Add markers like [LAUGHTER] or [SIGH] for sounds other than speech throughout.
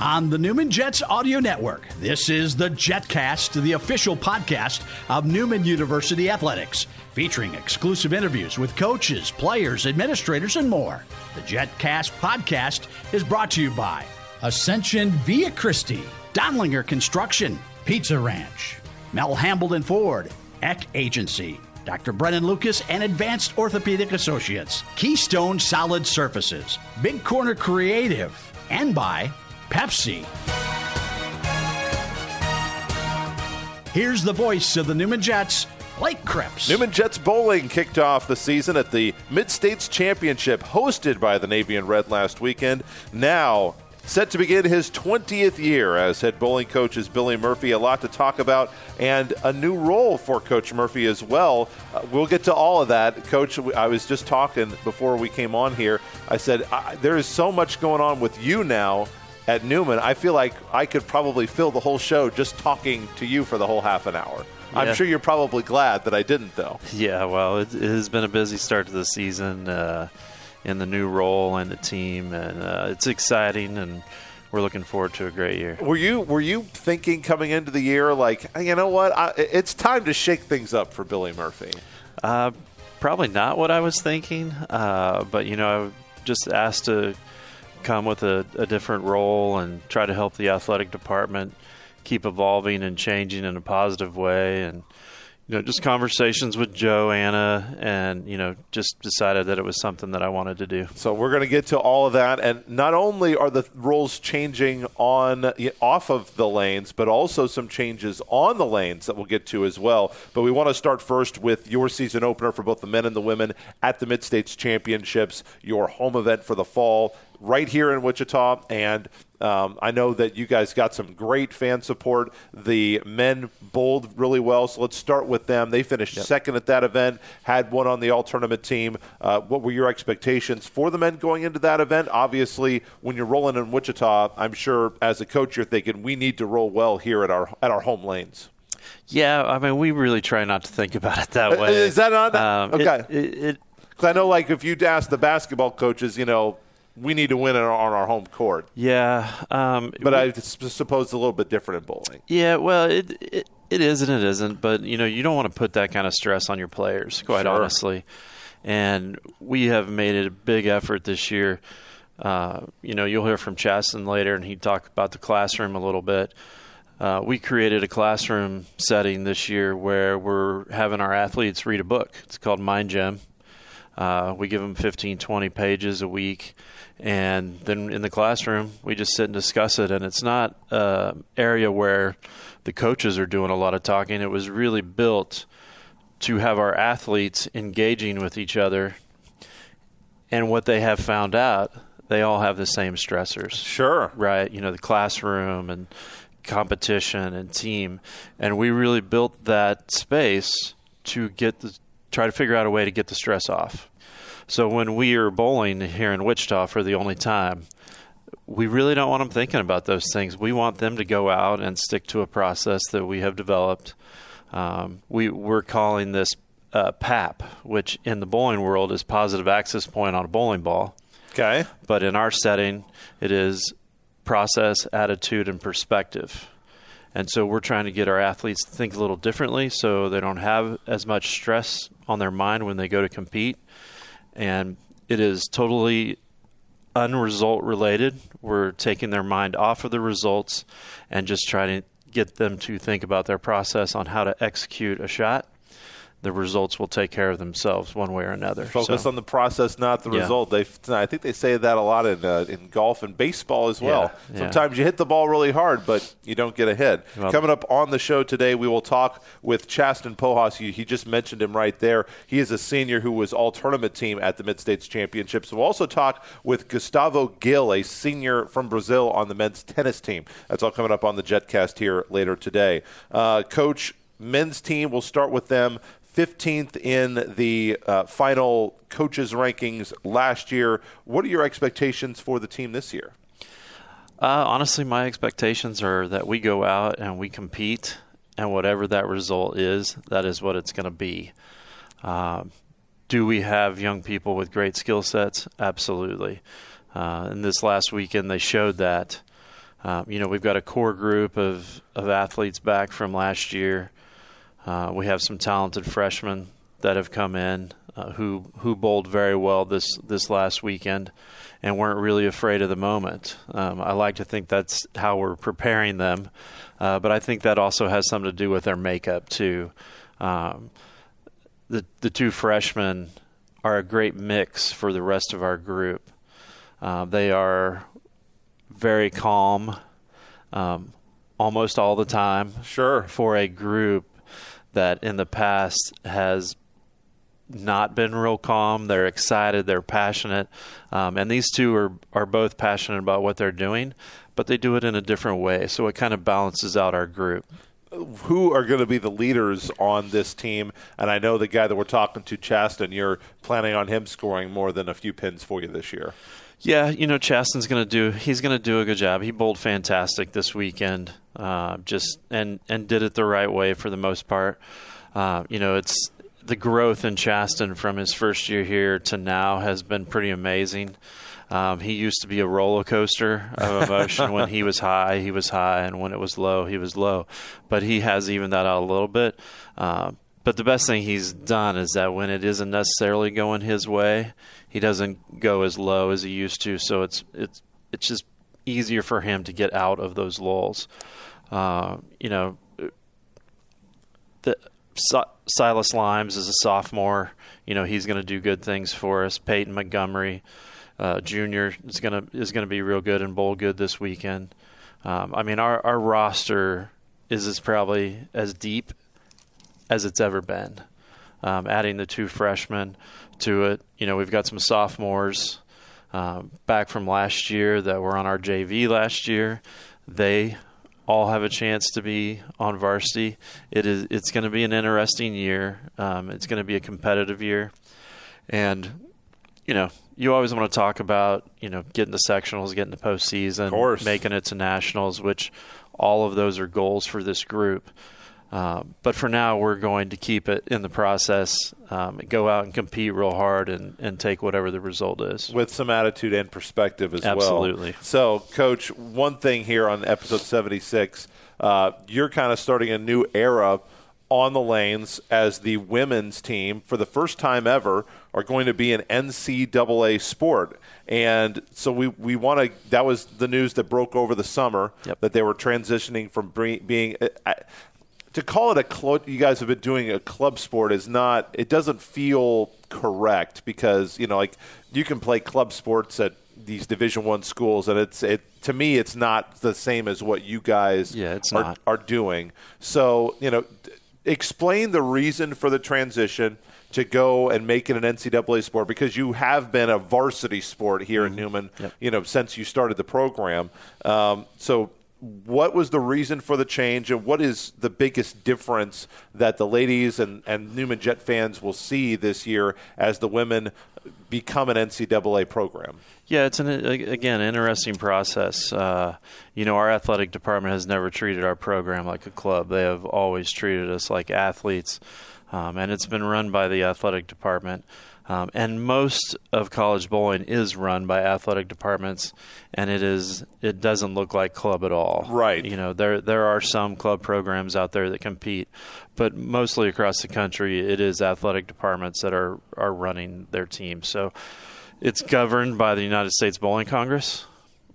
On the Newman Jets Audio Network, this is the JetCast, the official podcast of Newman University Athletics, featuring exclusive interviews with coaches, players, administrators, and more. The JetCast podcast is brought to you by Ascension Via Christi, Dondlinger Construction, Pizza Ranch, Mel Hambelton Ford, Eck Agency, Dr. Brennan Lucas and Advanced Orthopedic Associates, Keystone Solid Surfaces, Big Corner Creative, and by Pepsi. Here's the voice of the Newman Jets, Blake Cripps. Newman Jets bowling kicked off the season at the Mid States Championship hosted by the Navy and Red last weekend. Now set to begin his 20th year as head bowling coach is Billy Murphy. A lot to talk about and a new role for Coach Murphy as well. Uh, we'll get to all of that. Coach, I was just talking before we came on here. I said, I, there is so much going on with you now at Newman. I feel like I could probably fill the whole show just talking to you for the whole half an hour. Yeah. I'm sure you're probably glad that I didn't, though. Yeah, well, it, it has been a busy start to the season. Uh, in the new role and the team, and uh, it's exciting and we're looking forward to a great year. Were you were you thinking coming into the year like you know what I, it's time to shake things up for Billy Murphy? Uh, probably not what I was thinking, uh, but you know I just asked to come with a, a, different role and try to help the athletic department keep evolving and changing in a positive way and you know, just conversations with Joe, Anna, and you know, just decided that it was something that I wanted to do. So we're going to get to all of that, and not only are the rules changing on off of the lanes, but also some changes on the lanes that we'll get to as well. But we want to start first with your season opener for both the men and the women at the Mid States Championships, your home event for the fall right here in Wichita, and um, I know that you guys got some great fan support. The men bowled really well, so let's start with them. They finished yep. second at that event, had one on the all tournament team. Uh, what were your expectations for the men going into that event? Obviously, when you're rolling in Wichita, I'm sure as a coach you're thinking we need to roll well here at our at our home lanes. Yeah, I mean, we really try not to think about it that [LAUGHS] way. Is that on? Um, okay. It, it, it, I know, like, if you'd ask the basketball coaches, you know, we need to win it on our home court. Yeah, um, but we, I suppose it's a little bit different in bowling. Yeah, well, it, it it is and it isn't, but you know you don't want to put that kind of stress on your players, quite sure. honestly. And we have made it a big effort this year. Uh, you know, you'll hear from Chasten later, and he talk about the classroom a little bit. Uh, we created a classroom setting this year where we're having our athletes read a book. It's called Mind Gym. Uh, we give them 15, 20 pages a week and then in the classroom we just sit and discuss it. And it's not an area where the coaches are doing a lot of talking. It was really built to have our athletes engaging with each other. And what they have found out they all have the same stressors. Sure. Right? You know the classroom and competition and team. And we really built that space to get the try to figure out a way to get the stress off so when we are bowling here in Wichita for the only time, we really don't want them thinking about those things. We want them to go out and stick to a process that we have developed. Um, we we're calling this uh, PAP, which in the bowling world is positive axis point on a bowling ball. Okay. But in our setting, it is process, attitude, and perspective. And so we're trying to get our athletes to think a little differently so they don't have as much stress on their mind when they go to compete and it is totally unresult related. We're taking their mind off of the results and just trying to get them to think about their process on how to execute a shot the results will take care of themselves one way or another. Focus so, on the process, not the yeah. result. They, I think they say that a lot in uh, in golf and baseball as well. Yeah, Sometimes yeah. you hit the ball really hard, but you don't get a hit. Well, Coming up on the show today, we will talk with Chasten Pojas. He, he, just mentioned him right there. He is a senior who was all tournament team at the Mid States Championships. We'll also talk with Gustavo Gil, a senior from Brazil on the men's tennis team. That's all coming up on the JetCast here later today. Uh, Coach men's team. We'll start with them. 15th in the uh, final coaches rankings last year. What are your expectations for the team this year? Uh, honestly, my expectations are that we go out and we compete, and whatever that result is, that is what it's going to be. Uh, do we have young people with great skill sets? Absolutely. Uh, and this last weekend, they showed that. Um, you know, we've got a core group of, of athletes back from last year. Uh, we have some talented freshmen that have come in uh, who who bowled very well this this last weekend and weren't really afraid of the moment. Um, I like to think that's how we're preparing them, uh, but I think that also has something to do with their makeup too. Um, the the two freshmen are a great mix for the rest of our group. Uh, they are very calm, um, almost all the time. Sure. For a group that in the past has not been real calm. They're excited. They're passionate, um, and these two are are both passionate about what they're doing, but they do it in a different way. So it kind of balances out our group. Who are going to be the leaders on this team? And I know the guy that we're talking to, Chasten. You're planning on him scoring more than a few pins for you this year. Yeah, you know, Chasten's going to do. He's going to do a good job. He bowled fantastic this weekend. Uh, just and and did it the right way for the most part. Uh, you know, it's the growth in Chasten from his first year here to now has been pretty amazing. Um, he used to be a roller coaster of emotion. when he was high, he was high, and when it was low, he was low. But he has evened that out a little bit. Uh, but the best thing he's done is that when it isn't necessarily going his way, he doesn't go as low as he used to. So it's it's it's just easier for him to get out of those lulls. Uh, you know, the Silas Limes is a sophomore. You know, he's going to do good things for us. Peyton Montgomery uh, Jr. is going to is going to be real good and bowl good this weekend. Um, I mean, our our roster is as probably as deep as it's ever been. Um, adding the two freshmen to it, you know, we've got some sophomores um, back from last year that were on our JV last year. They all have a chance to be on varsity. It is. It's going to be an interesting year. Um, it's going to be a competitive year, and you know, you always want to talk about you know getting the sectionals, getting the postseason, making it to nationals, which all of those are goals for this group. Uh, but for now, we're going to keep it in the process, um, go out and compete real hard, and, and take whatever the result is. With some attitude and perspective as Absolutely. well. Absolutely. So, Coach, one thing here on episode 76, uh, you're kind of starting a new era on the lanes as the women's team, for the first time ever, are going to be an NCAA sport. And so we, we want to, that was the news that broke over the summer yep. that they were transitioning from being, to call it a club, you guys have been doing a club sport is not. It doesn't feel correct because you know, like you can play club sports at these Division One schools, and it's it to me, it's not the same as what you guys yeah, it's are, not. are doing. So you know, explain the reason for the transition to go and make it an NCAA sport because you have been a varsity sport here mm-hmm. at Newman, yep. you know, since you started the program. Um, so what was the reason for the change and what is the biggest difference that the ladies and, and Newman Jet fans will see this year as the women become an NCAA program? Yeah, it's an again interesting process. Uh, you know, our athletic department has never treated our program like a club. They have always treated us like athletes, um, and it's been run by the athletic department. Um, and most of college bowling is run by athletic departments, and it is it doesn't look like club at all. Right. You know there there are some club programs out there that compete, but mostly across the country it is athletic departments that are are running their teams. So it's governed by the United States Bowling Congress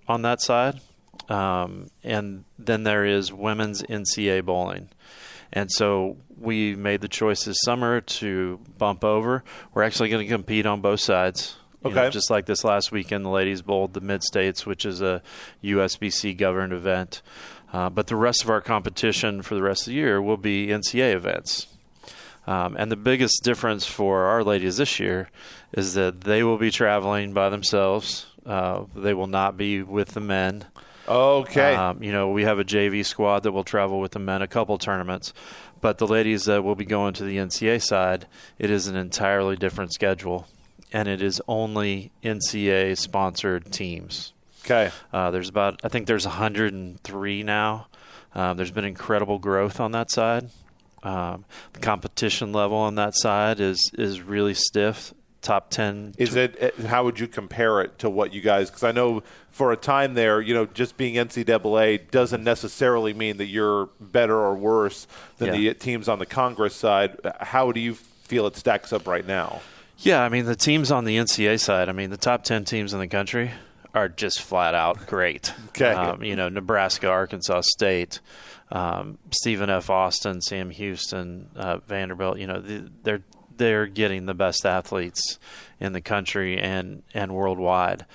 on that side, um, and then there is women's NCAA bowling. And so we made the choice this summer to bump over. We're actually going to compete on both sides. Okay. Know, just like this last weekend, the ladies bowled the Mid States, which is a USBC governed event. Uh, but the rest of our competition for the rest of the year will be NCA events. Um, and the biggest difference for our ladies this year is that they will be traveling by themselves. Uh, they will not be with the men. Okay. Um, you know, we have a JV squad that will travel with the men a couple tournaments, but the ladies that will be going to the NCA side, it is an entirely different schedule, and it is only NCA sponsored teams. Okay. Uh, there's about, I think there's 103 now. Uh, there's been incredible growth on that side. Um, the competition level on that side is is really stiff top ten. Is it? uh, How would you compare it to what you guys? Because I know for a time there, you know, just being NCAA doesn't necessarily mean that you're better or worse than Yeah. the teams on the Congress side. How do you feel it stacks up right now? Yeah, I mean the teams on the NCAA side. I mean the top ten teams in the country are just flat out great. Okay. Um, you know Nebraska, Arkansas State, um, Stephen F. Austin, Sam Houston, uh, Vanderbilt. You know the, they're they're getting the best athletes in the country and and worldwide.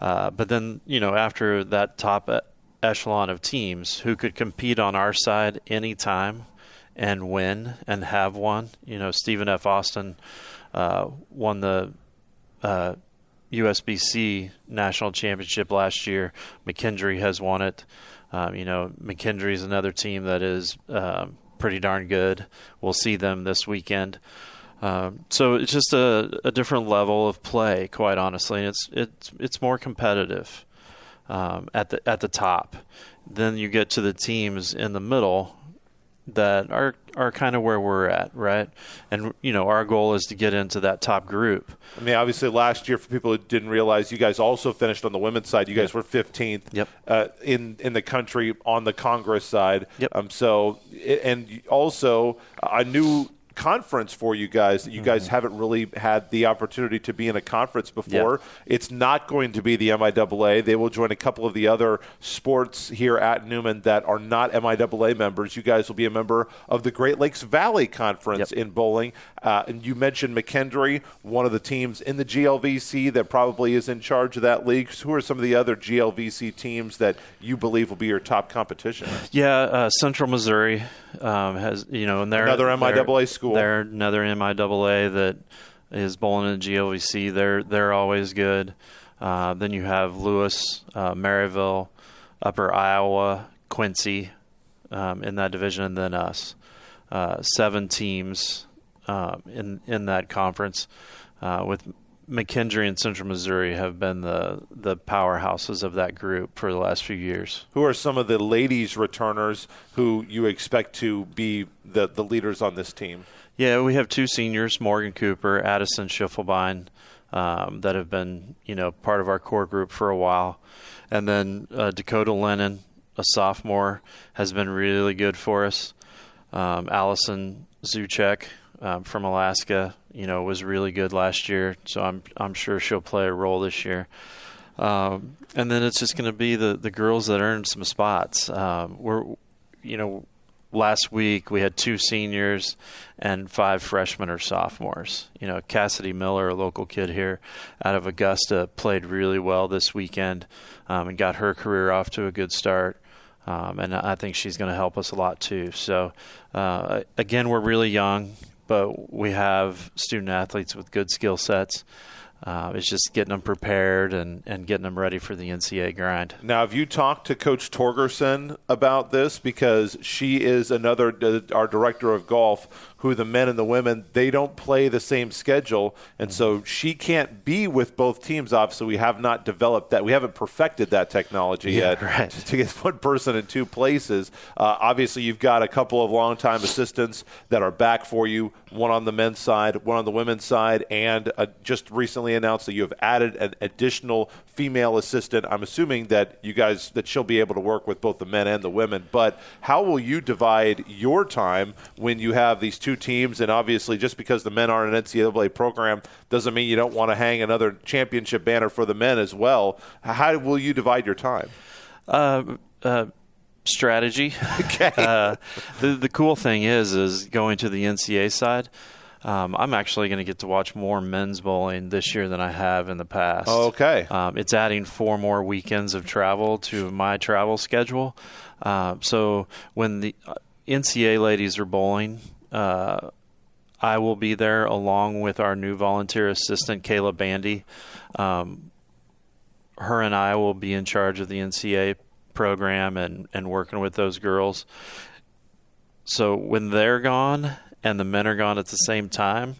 Uh, but then you know after that top echelon of teams who could compete on our side anytime and win and have won. You know Stephen F. Austin uh, won the uh, USBC national championship last year. McKendree has won it. Um, you know, McKendree is another team that is um, pretty darn good. We'll see them this weekend. Um, so it's just a, a different level of play, quite honestly. It's it's it's more competitive um, at the at the top. Then you get to the teams in the middle that are are kind of where we're at, right? And you know, our goal is to get into that top group. I mean, obviously, last year, for people who didn't realize, you guys also finished on the women's side. You guys were 15th Yep. uh, in in the country on the Congress side. Yep. Um, so, and also a new conference for you guys that you guys Mm-hmm. haven't really had the opportunity to be in a conference before. It's not going to be the MIAA. They will join a couple of the other sports here at Newman that are not MIAA members. You guys will be a member of the Great Lakes Valley Conference Yep. in bowling. Uh, and you mentioned McKendree, one of the teams in the GLVC that probably is in charge of that league. Who are some of the other GLVC teams that you believe will be your top competition? Yeah, uh, Central Missouri um, has you know, and they're Another MIAA school. They're another MIAA that is bowling in the GLVC. They're they're always good. Uh, then you have Lewis, uh, Maryville, Upper Iowa, Quincy um, in that division, and then us. Uh, seven teams um, in in that conference, uh, with McKendree and Central Missouri have been the the powerhouses of that group for the last few years. Who are some of the ladies returners who you expect to be the, the leaders on this team? Yeah, we have two seniors, Morgan Cooper, Addison Schiffelbein, um, that have been, you know, part of our core group for a while. And then uh, Dakota Lennon, a sophomore, has been really good for us. Um, Allison Zuchek um, from Alaska, you know, was really good last year, so I'm I'm sure she'll play a role this year. Um, and then it's just going to be the, the girls that earn some spots. Um, we're, you know, last week we had two seniors and five freshmen or sophomores. You know, Cassidy Miller, a local kid here out of Augusta, played really well this weekend um, and got her career off to a good start. Um, and I think she's going to help us a lot too. So, uh, again, we're really young, but we have student athletes with good skill sets. Uh, it's just getting them prepared and, and getting them ready for the NCAA grind. Now, have you talked to Coach Torgerson about this? Because she is another, uh, our director of golf, who the men and the women, they don't play the same schedule. And so she can't be with both teams. Obviously, we have not developed that. We haven't perfected that technology Yeah, yet right. to get [LAUGHS] one person in two places. Uh, obviously, you've got a couple of longtime assistants that are back for you, one on the men's side, one on the women's side, and uh, just recently announced that you have added an additional female assistant. I'm assuming that you guys that she'll be able to work with both the men and the women. But how will you divide your time when you have these two teams? And obviously, just because the men aren't an NCAA program doesn't mean you don't want to hang another championship banner for the men as well. How will you divide your time? Uh, uh, strategy. [LAUGHS] Okay. uh, the the cool thing is, is going to the NCAA side. Um, I'm actually going to get to watch more men's bowling this year than I have in the past. Okay. Um, it's adding four more weekends of travel to my travel schedule. Uh, so when the uh, NCAA ladies are bowling, uh, I will be there along with our new volunteer assistant, Kayla Bandy. Um, her and I will be in charge of the NCA program and, and working with those girls. So when they're gone and the men are gone at the same time,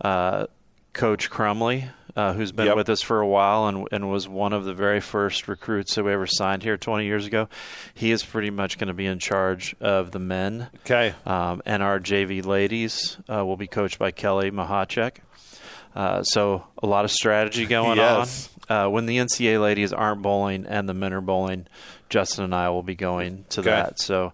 uh, Coach Crumley, uh, who's been Yep. with us for a while and, and was one of the very first recruits that we ever signed here 20 years ago, he is pretty much going to be in charge of the men. Okay. Um, and our JV ladies uh, will be coached by Kelly Mahacek. Uh, so a lot of strategy [LAUGHS] going yes. on. Uh, when the NCAA ladies aren't bowling and the men are bowling, Justin and I will be going to Okay. that. So,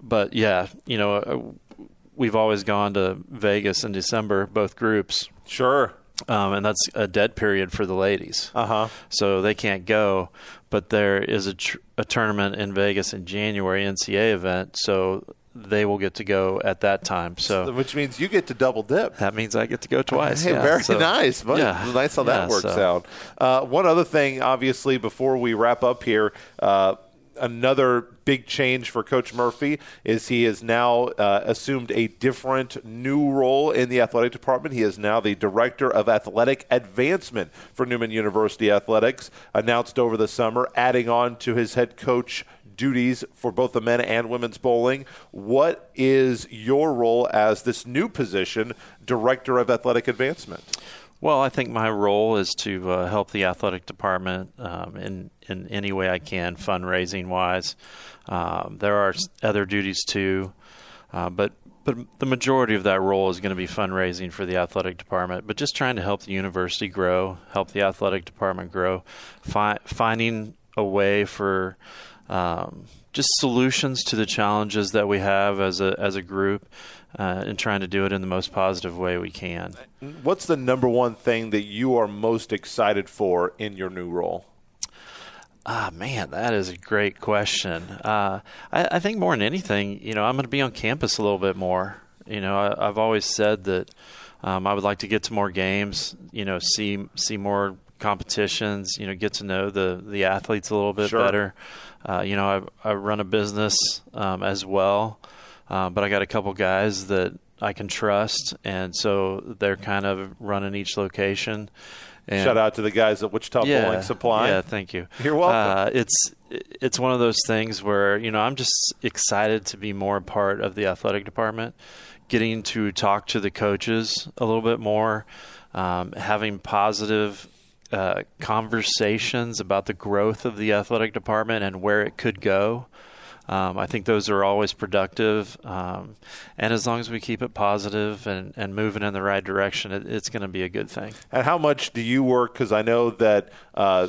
but yeah, you know, uh, we've always gone to Vegas in December, both groups, Sure. Um, and that's a dead period for the ladies. Uh huh. So they can't go. But there is a, tr- a tournament in Vegas in January, NCAA event, so they will get to go at that time. So Which means you get to double dip. that means I get to go twice. Hey, yeah. very So- nice. But yeah. nice how that Yeah, works so- out. Uh, one other thing, obviously, before we wrap up here, uh, another big change for Coach Murphy is he has now uh, assumed a different new role in the athletic department. He is now the director of athletic advancement for Newman University Athletics, announced over the summer, adding on to his head coach duties for both the men and women's bowling. What is your role as this new position, Director of Athletic Advancement? Well, I think my role is to uh, help the athletic department um, in in any way I can, fundraising wise. Um, there are other duties too, uh, but but the majority of that role is going to be fundraising for the athletic department. But just trying to help the university grow, help the athletic department grow, fi- finding a way for um, just solutions to the challenges that we have as a as a group, uh, and trying to do it in the most positive way we can. What's the number one thing that you are most excited for in your new role? Ah, man, that is a great question. Uh, I, I think more than anything, you know, I'm going to be on campus a little bit more. You know, I, I've always said that um, I would like to get to more games. You know, see see more competitions. You know, get to know the the athletes a little bit Sure. better. Uh, you know, I, I run a business um, as well, uh, but I got a couple guys that I can trust, and so they're kind of running each location. And Shout out to the guys at Wichita Bowling Supply. yeah, thank you. You're welcome. Uh, it's it's one of those things where you know I'm just excited to be more a part of the athletic department, getting to talk to the coaches a little bit more, um, having positive uh, conversations about the growth of the athletic department and where it could go. Um, I think those are always productive, um, and as long as we keep it positive and, and moving in the right direction, it, it's going to be a good thing. And how much do you work? Because I know that uh,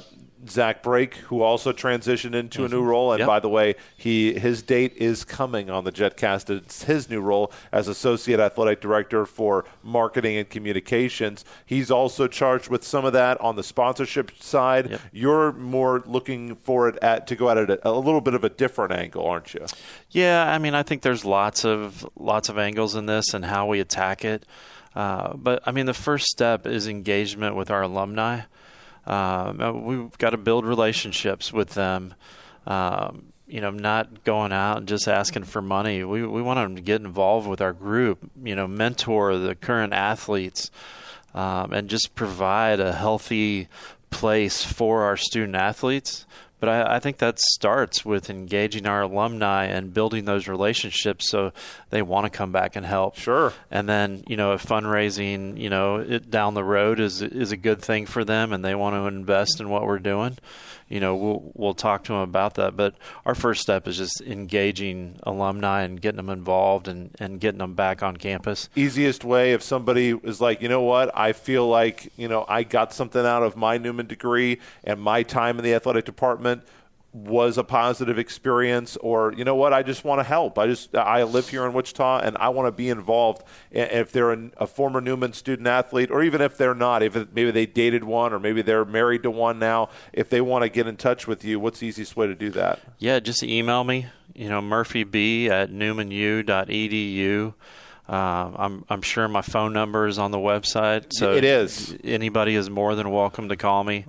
Zach Brake, who also transitioned into a new role, and Yep. by the way, he his date is coming on the JetCast. It's his new role as associate athletic director for marketing and communications. He's also charged with some of that on the sponsorship side. Yep. You're more looking for it at to go at it at a little bit of a different angle, aren't you? Yeah, I mean, I think there's lots of lots of angles in this and how we attack it. Uh, but I mean, the first step is engagement with our alumni. Um, we've got to build relationships with them. Um, you know, not going out and just asking for money. We we want them to get involved with our group. You know, mentor the current athletes, um, and just provide a healthy place for our student athletes. But I, I think that starts with engaging our alumni and building those relationships so they want to come back and help. Sure. And then, you know, if fundraising, you know, it, down the road is is a good thing for them and they want to invest in what we're doing, you know, we'll we'll talk to them about that. But our first step is just engaging alumni and getting them involved and, and getting them back on campus. easiest way if somebody is like, you know what, I feel like, you know, I got something out of my Newman degree and my time in the athletic department was a positive experience or you know what i just want to help i just i live here in wichita and i want to be involved if they're a, a former newman student athlete or even if they're not if maybe they dated one or maybe they're married to one now if they want to get in touch with you what's the easiest way to do that Yeah, just email me. You know, murphyb at newmanu.edu. Um, I'm I'm sure my phone number is on the website, so It is. Anybody is more than welcome to call me.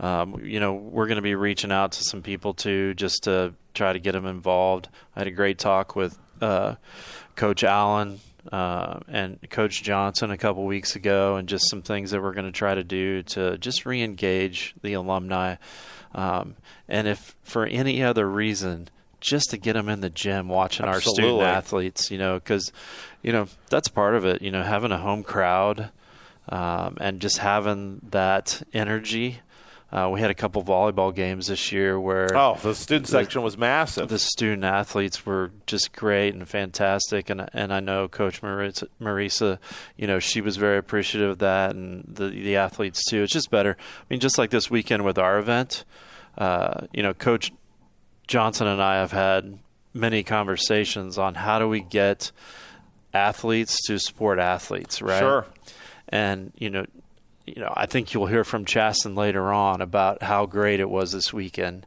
Um, you know, we're going to be reaching out to some people too, just to try to get them involved. I had a great talk with uh, Coach Allen uh, and Coach Johnson a couple weeks ago, and just some things that we're going to try to do to just re-engage the alumni. Um, and if for any other reason, just to get them in the gym watching our student athletes, you know, because you know that's part of it. You know, having a home crowd um, and just having that energy. Uh, we had a couple volleyball games this year where oh, the student section was massive. The student athletes were just great and fantastic, and and I know Coach Marisa, Marisa, you know, she was very appreciative of that, and the the athletes too. It's just better. I mean, just like this weekend with our event, uh, you know, Coach Johnson and I have had many conversations on how do we get athletes to support athletes, right? Sure. And you know, you know, I think you'll hear from Chasten later on about how great it was this weekend.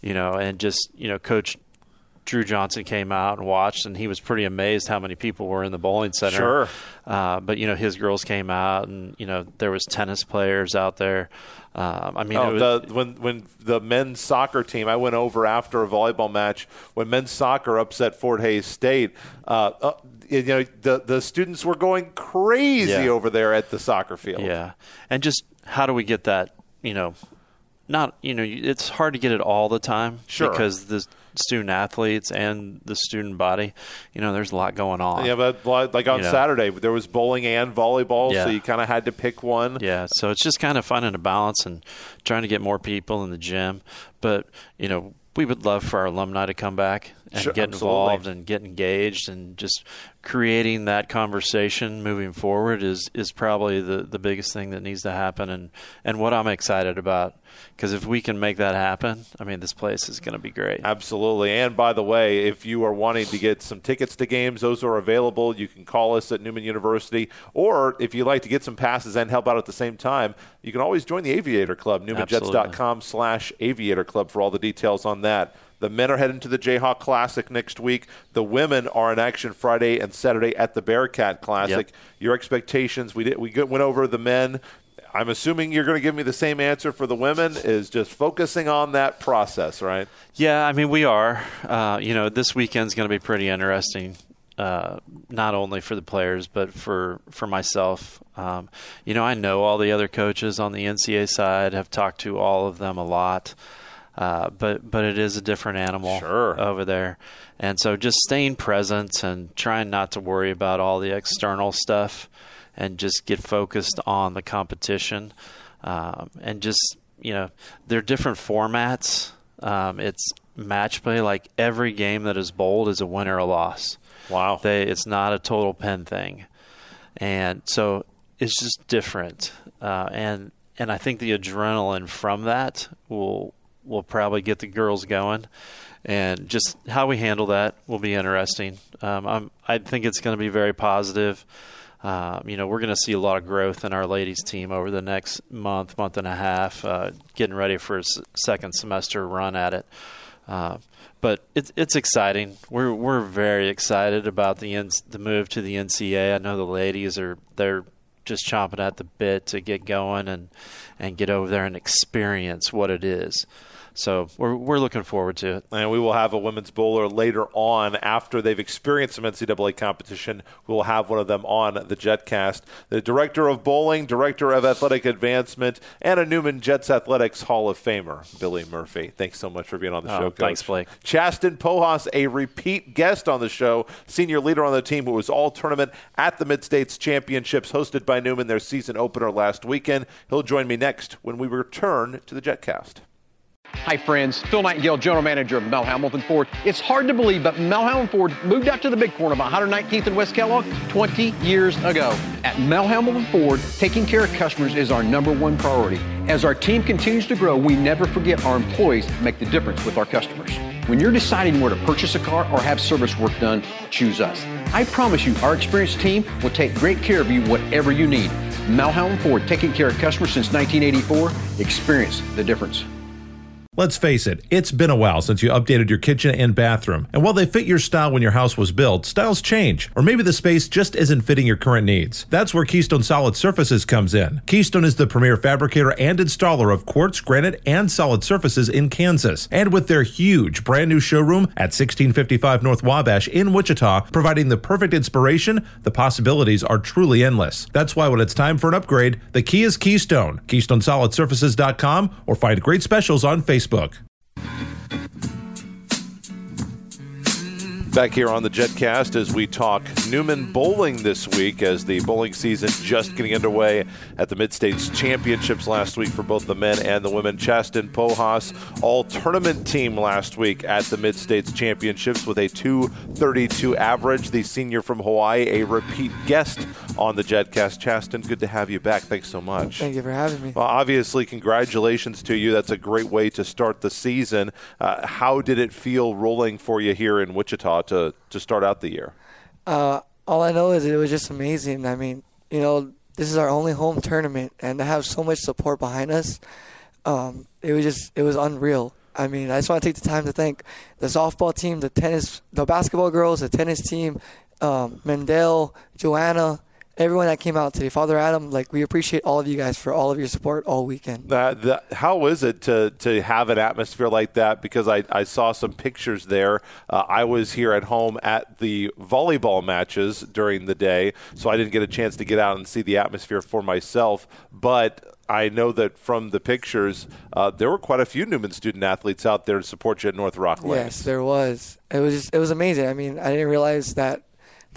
You know, and just you know, Coach Drew Johnson came out and watched, and he was pretty amazed how many people were in the bowling center. Sure. Uh, but you know, his girls came out, and you know, there was tennis players out there. Um, I mean, oh, was, the, when when the men's soccer team, I went over after a volleyball match when men's soccer upset Fort Hays State. Uh, uh, you know, the the students were going crazy Yeah. over there at the soccer field. Yeah, and just how do we get that? You know, not you know, it's hard to get it all the time Sure. because the student athletes and the student body, you know, there's a lot going on. Yeah, but like on You know. Saturday, there was bowling and volleyball, so you kind of had to pick one. Yeah, so it's just kind of finding a balance and trying to get more people in the gym. But you know, we would love for our alumni to come back and Sure, get absolutely. involved and get engaged and just creating that conversation moving forward is is probably the the biggest thing that needs to happen and and what I'm excited about because if we can make that happen, I mean, this place is going to be great. Absolutely. And by the way, if you are wanting to get some tickets to games, those are available. You can call us at Newman University. Or if you'd like to get some passes and help out at the same time, you can always join the Aviator Club, newmanjets.com slash aviator club for all the details on that. The men are heading to the Jayhawk Classic next week. The women are in action Friday and Saturday at the Bearcat Classic. Yep. Your expectations? We did, we went over the men. I'm assuming you're going to give me the same answer for the women. Is just focusing on that process, right? Yeah, I mean, we are. Uh, you know, this weekend's going to be pretty interesting, uh, not only for the players, but for, for myself. Um, you know, I know all the other coaches on the NCA side, have talked to all of them a lot. Uh, but but it is a different animal Sure. over there, and so just staying present and trying not to worry about all the external stuff, and just get focused on the competition, um, and just you know they're different formats. Um, it's match play. Like every game that is bowled is a win or a loss. Wow. They it's not a total pen thing, and so it's just different. Uh, and and I think the adrenaline from that will will probably get the girls going, and just how we handle that will be interesting. Um, I'm, I think it's going to be very positive. Um, you know, we're going to see a lot of growth in our ladies team over the next month, month and a half, uh, getting ready for a second semester run at it. Uh, but it's it's exciting. We're we're very excited about the the move to the NCA. I know the ladies are they're just chomping at the bit to get going and and get over there and experience what it is. So we're we're looking forward to it. And we will have a women's bowler later on after they've experienced some NCAA competition. We will have one of them on the JetCast. The director of bowling, director of athletic advancement, and a Newman Jets Athletics Hall of Famer, Billy Murphy. Thanks so much for being on the Oh, show, Coach. thanks, Blake. Chasten Pojas, a repeat guest on the show, senior leader on the team who was all tournament at the Mid States Championships hosted by Newman, their season opener last weekend. He'll join me next when we return to the JetCast. Hi, friends. Phil Nightingale, General Manager of Mel Hambelton Ford. It's hard to believe, but Mel Hambelton Ford moved out to the big corner about 119th and West Kellogg 20 years ago. At Mel Hambelton Ford, taking care of customers is our number one priority. As our team continues to grow, we never forget our employees make the difference with our customers. When you're deciding where to purchase a car or have service work done, choose us. I promise you, our experienced team will take great care of you whatever you need. Mel Hambelton Ford, taking care of customers since 1984. Experience the difference. Let's face it, it's been a while since you updated your kitchen and bathroom. And while they fit your style when your house was built, styles change. Or maybe the space just isn't fitting your current needs. That's where Keystone Solid Surfaces comes in. Keystone is the premier fabricator and installer of quartz, granite, and solid surfaces in Kansas. And with their huge brand new showroom at 1655 North Wabash in Wichita, providing the perfect inspiration, the possibilities are truly endless. That's why when it's time for an upgrade, the key is Keystone. KeystoneSolidSurfaces.com or find great specials on Facebook. Facebook. Back here on the JetCast as we talk Newman bowling this week as the bowling season just getting underway at the Mid-States Championships last week for both the men and the women. Chasten Pojas, all tournament team last week at the Mid-States Championships with a 232 average. The senior from Hawaii, a repeat guest on the JetCast. Chasten, good to have you back. Thanks so much. Thank you for having me. Well, obviously, congratulations to you. That's a great way to start the season. Uh, how did it feel rolling for you here in Wichita to, to start out the year? Uh, all I know is it was just amazing. I mean, you know, this is our only home tournament, and to have so much support behind us, um, it was just it was unreal. I mean, I just want to take the time to thank the softball team, the tennis, the basketball girls, the tennis team, um, Mendel, Joanna, everyone that came out today. Father Adam, like we appreciate all of you guys for all of your support all weekend. Uh, the, how is it to, to have an atmosphere like that? Because I, I saw some pictures there. Uh, I was here at home at the volleyball matches during the day, so I didn't get a chance to get out and see the atmosphere for myself. But I know that from the pictures, uh, there were quite a few Newman student athletes out there to support you at North Rock Lanes. Yes, there was. It was just, it was amazing. I mean, I didn't realize that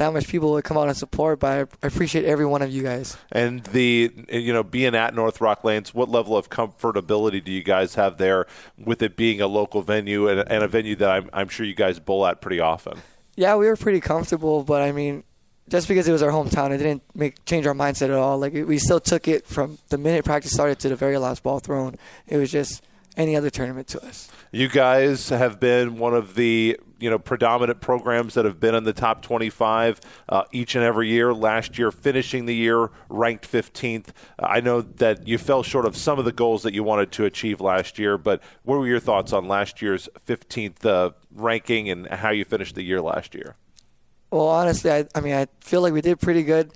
that much people would come out and support, but I appreciate every one of you guys. And the you know being at North Rock Lanes, what level of comfortability do you guys have there with it being a local venue and, and a venue that I'm, I'm sure you guys bowl at pretty often? Yeah, we were pretty comfortable, but I mean, just because it was our hometown, it didn't make change our mindset at all. Like we still took it from the minute practice started to the very last ball thrown. It was just any other tournament to us. You guys have been one of the you know predominant programs that have been in the top 25 uh, each and every year. Last year, finishing the year ranked 15th. I know that you fell short of some of the goals that you wanted to achieve last year, but what were your thoughts on last year's 15th uh, ranking and how you finished the year last year? Well, honestly, I, I mean, I feel like we did pretty good.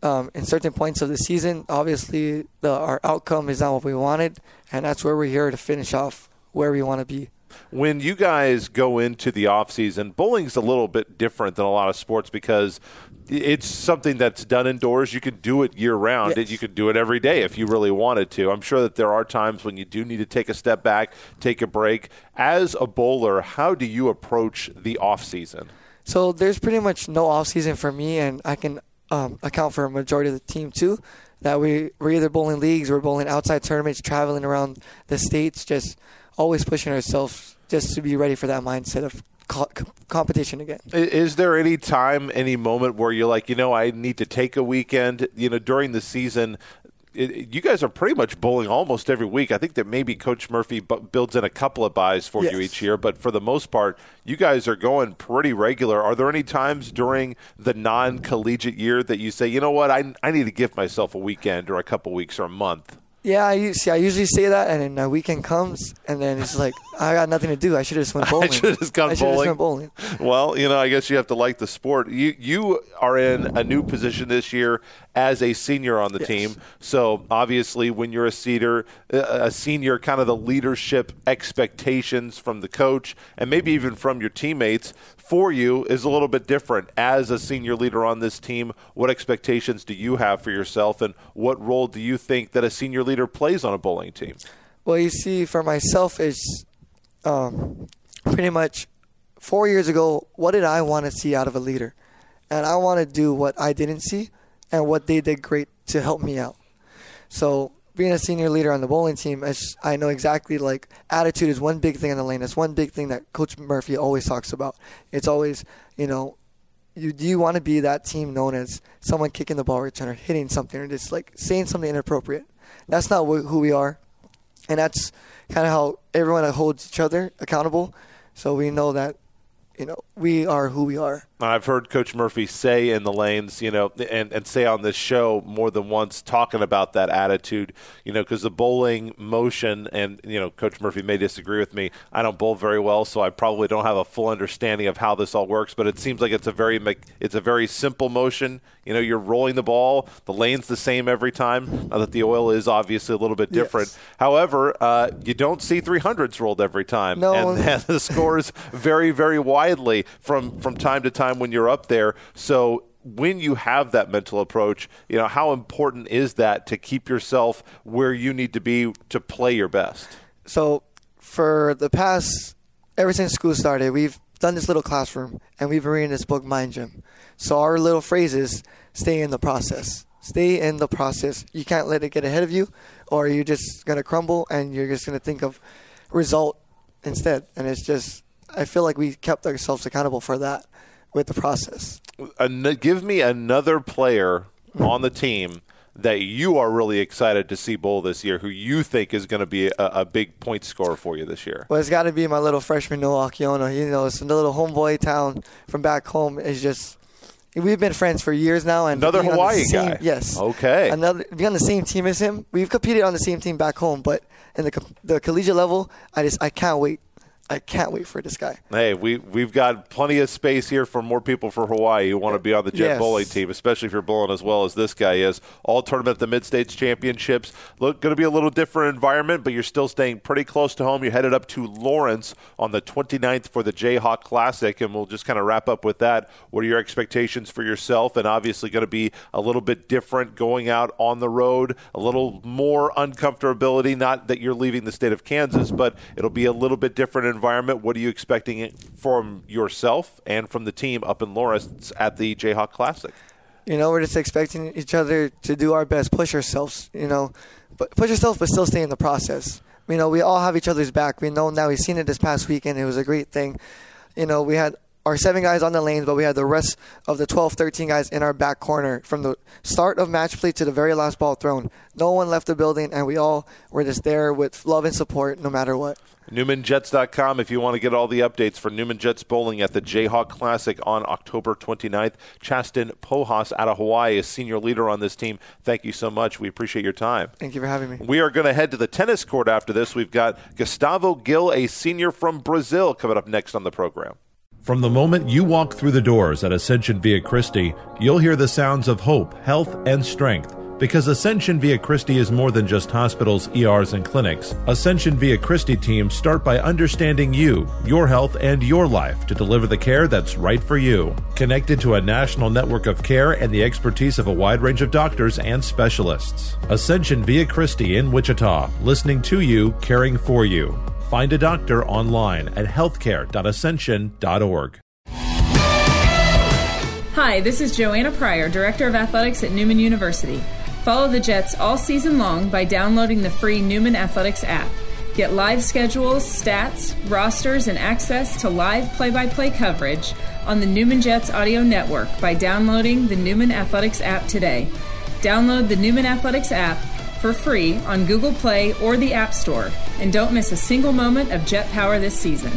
Um, in certain points of the season, obviously, the, our outcome is not what we wanted, and that's where we're here to finish off where we want to be when you guys go into the off season, bowling's a little bit different than a lot of sports because it's something that's done indoors. You can do it year round. Yes. You can do it every day if you really wanted to. I'm sure that there are times when you do need to take a step back, take a break. As a bowler, how do you approach the off season? So there's pretty much no off season for me, and I can um, account for a majority of the team too. That we we're either bowling leagues, we're bowling outside tournaments, traveling around the states, just always pushing ourselves just to be ready for that mindset of co- competition again. Is there any time, any moment where you're like, you know, I need to take a weekend? You know, during the season, it, you guys are pretty much bowling almost every week. I think that maybe Coach Murphy b- builds in a couple of buys for yes. you each year, but for the most part, you guys are going pretty regular. Are there any times during the non collegiate year that you say, you know what, I, I need to give myself a weekend or a couple weeks or a month? Yeah, I see. I usually say that, and then a weekend comes, and then it's like [LAUGHS] I got nothing to do. I should have just went [LAUGHS] bowling. I should have just gone bowling. bowling. Well, you know, I guess you have to like the sport. You you are in a new position this year as a senior on the yes. team. So obviously, when you're a senior, a senior, kind of the leadership expectations from the coach, and maybe even from your teammates for you is a little bit different. As a senior leader on this team, what expectations do you have for yourself, and what role do you think that a senior leader plays on a bowling team? Well, you see, for myself, it's um, pretty much four years ago. What did I want to see out of a leader? And I want to do what I didn't see, and what they did great to help me out. So being a senior leader on the bowling team, I know exactly like attitude is one big thing in the lane. It's one big thing that Coach Murphy always talks about. It's always, you know, you do you want to be that team known as someone kicking the ball return or hitting something or just like saying something inappropriate. That's not who we are, and that's kind of how everyone holds each other accountable. So we know that you know, we are who we are. I've heard Coach Murphy say in the lanes, you know, and, and say on this show more than once, talking about that attitude, you know, because the bowling motion, and, you know, Coach Murphy may disagree with me. I don't bowl very well, so I probably don't have a full understanding of how this all works, but it seems like it's a very, it's a very simple motion. You know, you're rolling the ball, the lane's the same every time. Now that the oil is obviously a little bit different. Yes. However, uh, you don't see 300s rolled every time. No. And, and [LAUGHS] the scores very, very widely from from time to time when you're up there. So when you have that mental approach, you know, how important is that to keep yourself where you need to be to play your best? So for the past ever since school started, we've done this little classroom and we've been reading this book, Mind Gym. So our little phrases stay in the process. Stay in the process. You can't let it get ahead of you, or you're just gonna crumble and you're just gonna think of result instead. And it's just, I feel like we kept ourselves accountable for that with the process. An- give me another player on the team that you are really excited to see bowl this year, who you think is going to be a, a, big point scorer for you this year? Well, it's got to be my little freshman Noah Akiono. You know, it's a little homeboy town from back home. It's just we've been friends for years now, and another Hawaii same, guy. Yes. Okay. Another be on the same team as him. We've competed on the same team back home, but in the the collegiate level, I just I can't wait I can't wait for this guy. Hey, we we've got plenty of space here for more people for Hawaii who want to be on the Jet yes. bowling team, especially if you're bowling as well as this guy is. All tournament at the Mid States Championships. Look, going to be a little different environment, but you're still staying pretty close to home. You're headed up to Lawrence on the 29th for the Jayhawk Classic, and we'll just kind of wrap up with that. What are your expectations for yourself? And obviously, going to be a little bit different going out on the road, a little more uncomfortability. Not that you're leaving the state of Kansas, but it'll be a little bit different environment. What are you expecting from yourself and from the team up in Lawrence at the Jayhawk Classic? You know, we're just expecting each other to do our best, push ourselves. You know, but push ourselves, but still stay in the process. You know, we all have each other's back. We know now. We've seen it this past weekend. It was a great thing. You know, we had our seven guys on the lanes, but we had the rest of the 12, 13 guys in our back corner from the start of match play to the very last ball thrown. No one left the building, and we all were just there with love and support no matter what. NewmanJets.com if you want to get all the updates for Newman Jets Bowling at the Jayhawk Classic on October 29th. Chasten Pojas out of Hawaii is senior leader on this team. Thank you so much. We appreciate your time. Thank you for having me. We are going to head to the tennis court after this. We've got Gustavo Gil, a senior from Brazil, coming up next on the program. From the moment you walk through the doors at Ascension Via Christi, you'll hear the sounds of hope, health, and strength. Because Ascension Via Christi is more than just hospitals, ERs, and clinics. Ascension Via Christi teams start by understanding you, your health, and your life to deliver the care that's right for you. Connected to a national network of care and the expertise of a wide range of doctors and specialists. Ascension Via Christi in Wichita, listening to you, caring for you. Find a doctor online at healthcare.ascension.org. Hi, this is Joanna Pryor, Director of Athletics at Newman University. Follow the Jets all season long by downloading the free Newman Athletics app. Get live schedules, stats, rosters, and access to live play by play coverage on the Newman Jets audio network by downloading the Newman Athletics app today. Download the Newman Athletics app for free on Google Play or the App Store, and don't miss a single moment of Jet Power this season.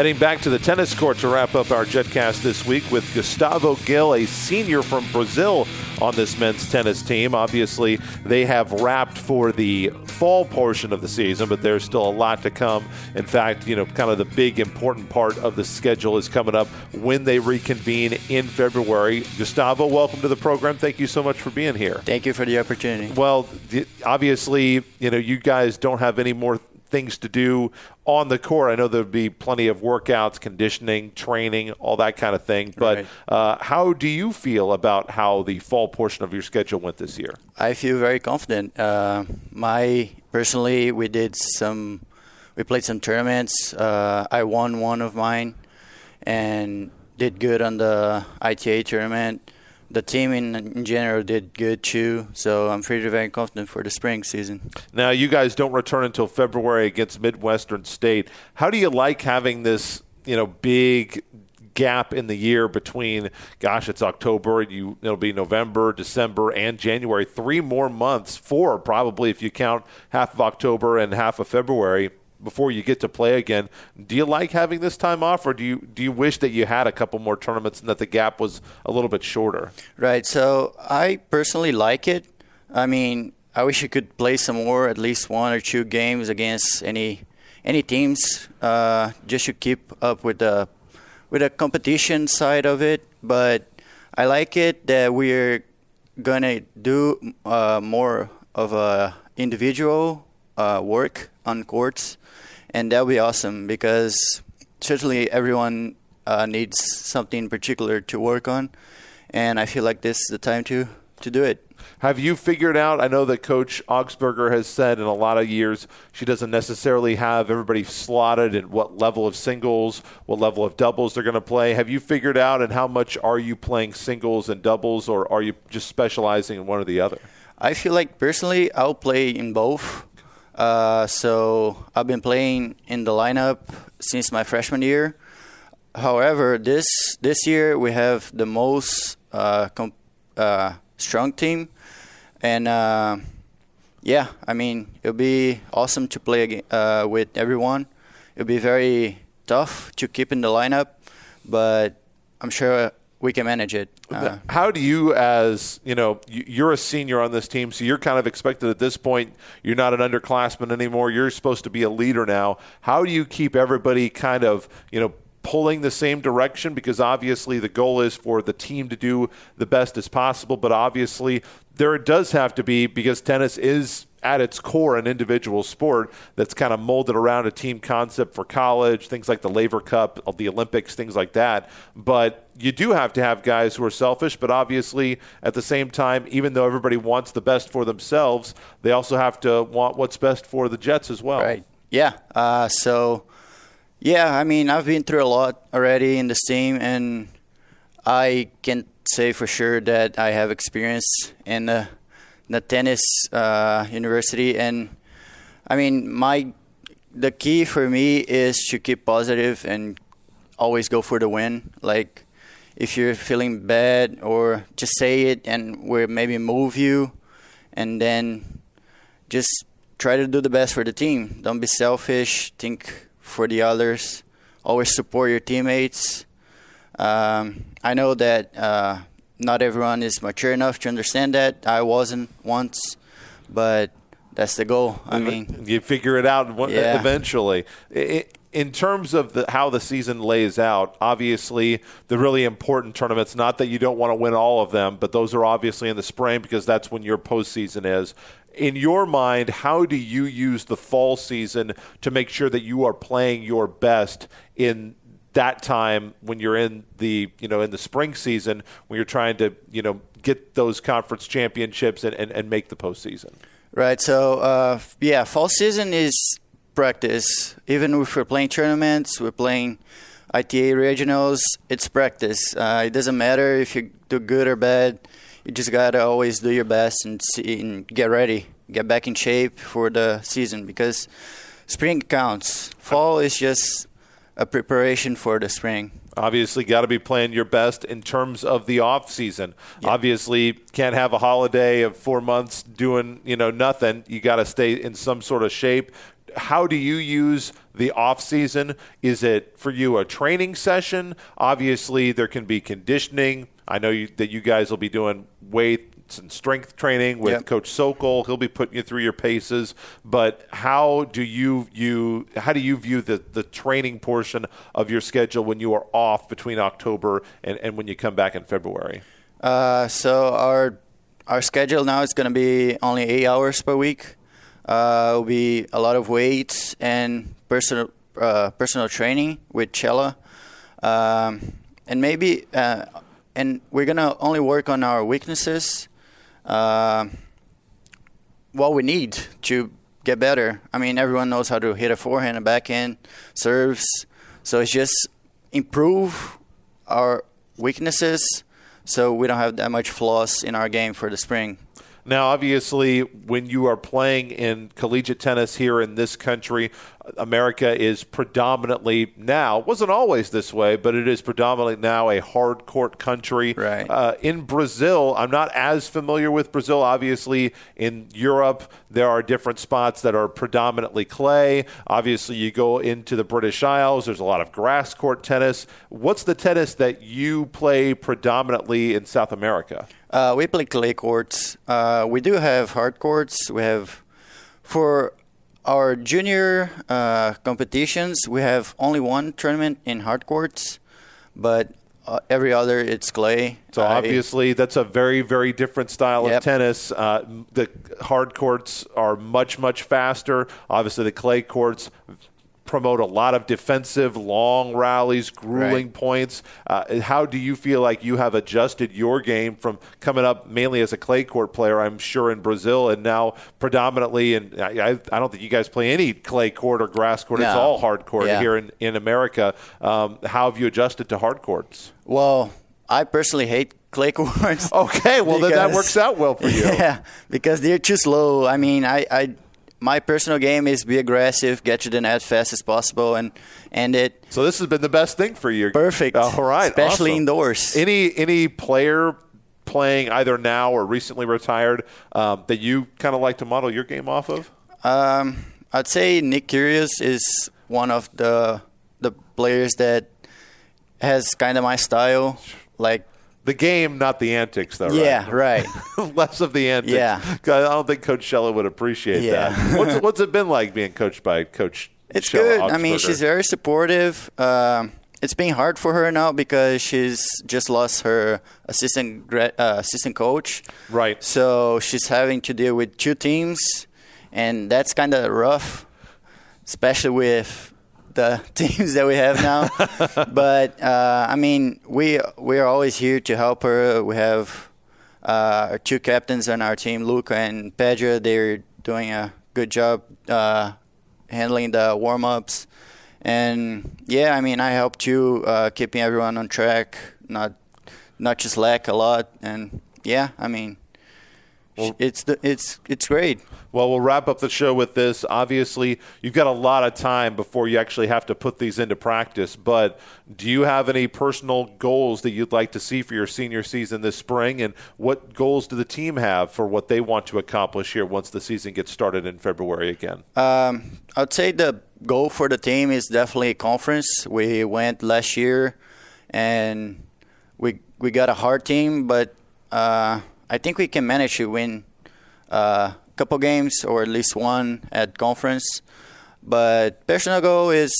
Heading back to the tennis court to wrap up our JetCast this week with Gustavo Gil, a senior from Brazil on this men's tennis team. Obviously, they have wrapped for the fall portion of the season, but there's still a lot to come. In fact, you know, kind of the big important part of the schedule is coming up when they reconvene in February. Gustavo, welcome to the program. Thank you so much for being here. Thank you for the opportunity. Well, obviously, you know, you guys don't have any more things to do on the court. I know there'd be plenty of workouts, conditioning, training, all that kind of thing. But Right. uh, how do you feel about how the fall portion of your schedule went this year? I feel very confident. Uh, my personally, we did some, we played some tournaments. Uh, I won one of mine, and did good on the ITA tournament. The team in, in general did good too, so I'm pretty very confident for the spring season. Now, you guys don't return until February against Midwestern State. How do you like having this, you know, big gap in the year between gosh it's october you it'll be november december and january three more months four probably if you count half of october and half of february before you get to play again do you like having this time off or do you do you wish that you had a couple more tournaments and that the gap was a little bit shorter Right. So I personally like it. I mean, I wish I could play some more, at least one or two games against any any teams, uh, just to keep up with the with the competition side of it. But I like it that we're gonna do uh, more of a individual uh, work on courts, and that'll be awesome because certainly everyone uh, needs something particular to work on and I feel like this is the time to to do it. Have you figured out? I know that Coach Augsburger has said in a lot of years she doesn't necessarily have everybody slotted at what level of singles, what level of doubles they're going to play. Have you figured out, and how much are you playing singles and doubles, or are you just specializing in one or the other? I feel like personally, I'll play in both. Uh, so I've been playing in the lineup since my freshman year. However, this this year we have the most uh, comp- uh, strong team, and uh, yeah, I mean it'll be awesome to play uh, with everyone. It'll be very tough to keep in the lineup, but I'm sure we can manage it. Uh, How do you, as you know, you're a senior on this team, so you're kind of expected at this point. You're not an underclassman anymore. You're supposed to be a leader now. How do you keep everybody kind of, you know, pulling the same direction? Because obviously the goal is for the team to do the best as possible, but obviously there does have to be because tennis is at its core an individual sport that's kind of molded around a team concept for college, things like the Laver Cup, the Olympics, things like that. But you do have to have guys who are selfish, but obviously at the same time, even though everybody wants the best for themselves, they also have to want what's best for the Jets as well. Right. Yeah. Uh, so, yeah, I mean, I've been through a lot already in this team, and I can say for sure that I have experience in the the tennis uh, university, and I mean, my the key for me is to keep positive and always go for the win. Like if you're feeling bad, or just say it, and we maybe move you, and then just try to do the best for the team. Don't be selfish. Think for the others. Always support your teammates. Um, I know that uh, not everyone is mature enough to understand that. I wasn't once, but that's the goal. I mean, you figure it out yeah. eventually. It, in terms of the, how the season lays out, obviously the really important tournaments. Not that you don't want to win all of them, but those are obviously in the spring because that's when your postseason is. In your mind, how do you use the fall season to make sure that you are playing your best in that time when you're in the you know in the spring season when you're trying to you know get those conference championships and, and, and make the postseason. Right. So uh, yeah, fall season is practice. Even if we're playing tournaments, we're playing ITA regionals. It's practice. Uh, it doesn't matter if you do good or bad. You just gotta always do your best and, see, and get ready, get back in shape for the season because spring counts. Fall is just a preparation for the spring. Obviously, got to be playing your best in terms of the off season. Yep. Obviously, can't have a holiday of four months doing you know nothing. You got to stay in some sort of shape. How do you use the off season? Is it for you a training session? Obviously, there can be conditioning. I know you, that you guys will be doing weight and strength training with yep. Coach Sokol. He'll be putting you through your paces. But how do you you how do you view the the training portion of your schedule when you are off between October and, and when you come back in February? Uh, so our our schedule now is going to be only eight hours per week. Uh, will be a lot of weights and personal uh, personal training with Chella, um, and maybe uh, and we're gonna only work on our weaknesses uh, what we need to get better. I mean, everyone knows how to hit a forehand, a backhand, serves. So it's just improve our weaknesses so we don't have that much flaws in our game for the spring. Now, obviously, when you are playing in collegiate tennis here in this country, America is predominantly now wasn't always this way, but it is predominantly now a hard court country. Right. Uh, in Brazil, I'm not as familiar with Brazil. Obviously, in Europe, there are different spots that are predominantly clay. Obviously, you go into the British Isles. There's a lot of grass court tennis. What's the tennis that you play predominantly in South America? Uh, we play clay courts. Uh, we do have hard courts. We have for our junior uh, competitions, we have only one tournament in hard courts, but uh, every other it's clay. So obviously, that's a very, very different style yep. of tennis. Uh, the hard courts are much, much faster. Obviously, the clay courts promote a lot of defensive, long rallies, grueling Right. points. Uh, how do you feel like you have adjusted your game from coming up mainly as a clay court player, I'm sure, in Brazil, and now predominantly, and I, I I don't think you guys play any clay court or grass court. It's all hard court Yeah. here in, in America. Um, how have you adjusted to hard courts? Well, I personally hate clay [LAUGHS] courts. Okay, well, then that works out well for you. [LAUGHS] Yeah, because they're too slow. I mean, I, I my personal game is be aggressive, get to the net as fast as possible, and end it So this has been the best thing for you. perfect. All right, especially awesome. indoors. Any any player playing either now or recently retired um, that you kind of like to model your game off of? Um, I'd say Nick Kyrgios is one of the the players that has kind of my style. Like, The game, not the antics, though. yeah, right. [LAUGHS] Less of the antics. Yeah. I don't think Coach Shella would appreciate Yeah. that. [LAUGHS] What's, what's it been like being coached by Coach? It's Shella good. I mean, she's very supportive. Um, it's been hard for her now because she's just lost her assistant uh, assistant coach. Right. So she's having to deal with two teams, and that's kind of rough, especially with the [LAUGHS] teams that we have now. [LAUGHS] but uh, I mean, we we are always here to help her. We have uh, our two captains on our team, Luca and Pedro. They're doing a good job uh, handling the warm ups. And yeah, I mean, I help too, uh, keeping everyone on track, not not just lack a lot. And yeah, I mean, it's the, it's it's great. Well, we'll wrap up the show with this. Obviously, you've got a lot of time before you actually have to put these into practice. But do you have any personal goals that you'd like to see for your senior season this spring? And what goals do the team have for what they want to accomplish here once the season gets started in February again? Um, I'd say the goal for the team is definitely a conference. We went last year, and we we got a hard team, but uh, I think we can manage to win uh, a couple games or at least one at conference. But personal goal is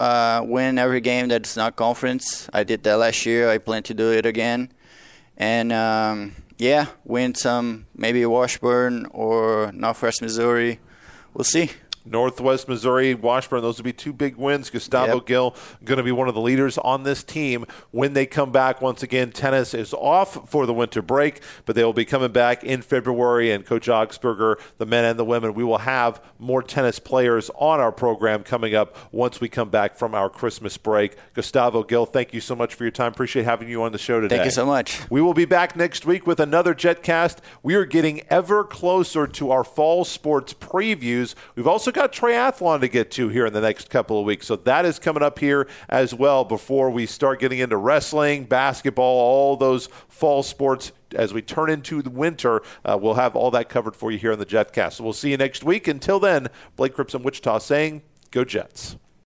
uh, win every game that's not conference. I did that last year. I plan to do it again, and um, yeah, win some maybe Washburn or Northwest Missouri. We'll see. Northwest Missouri, Washburn, those would be two big wins. Gustavo Yep. Gil going to be one of the leaders on this team when they come back. Once again, tennis is off for the winter break, but they will be coming back in February. And Coach Augsburger, the men and the women, we will have more tennis players on our program coming up once we come back from our Christmas break. Gustavo Gil, thank you so much for your time. Appreciate having you on the show today. Thank you so much. We will be back next week with another JetCast. We are getting ever closer to our fall sports previews. We've also got triathlon to get to here in the next couple of weeks. So that is coming up here as well before we start getting into wrestling, basketball, all those fall sports. As we turn into the winter, uh, we'll have all that covered for you here on the JetCast. So we'll see you next week. Until then, Blake Cripps in Wichita saying, Go Jets.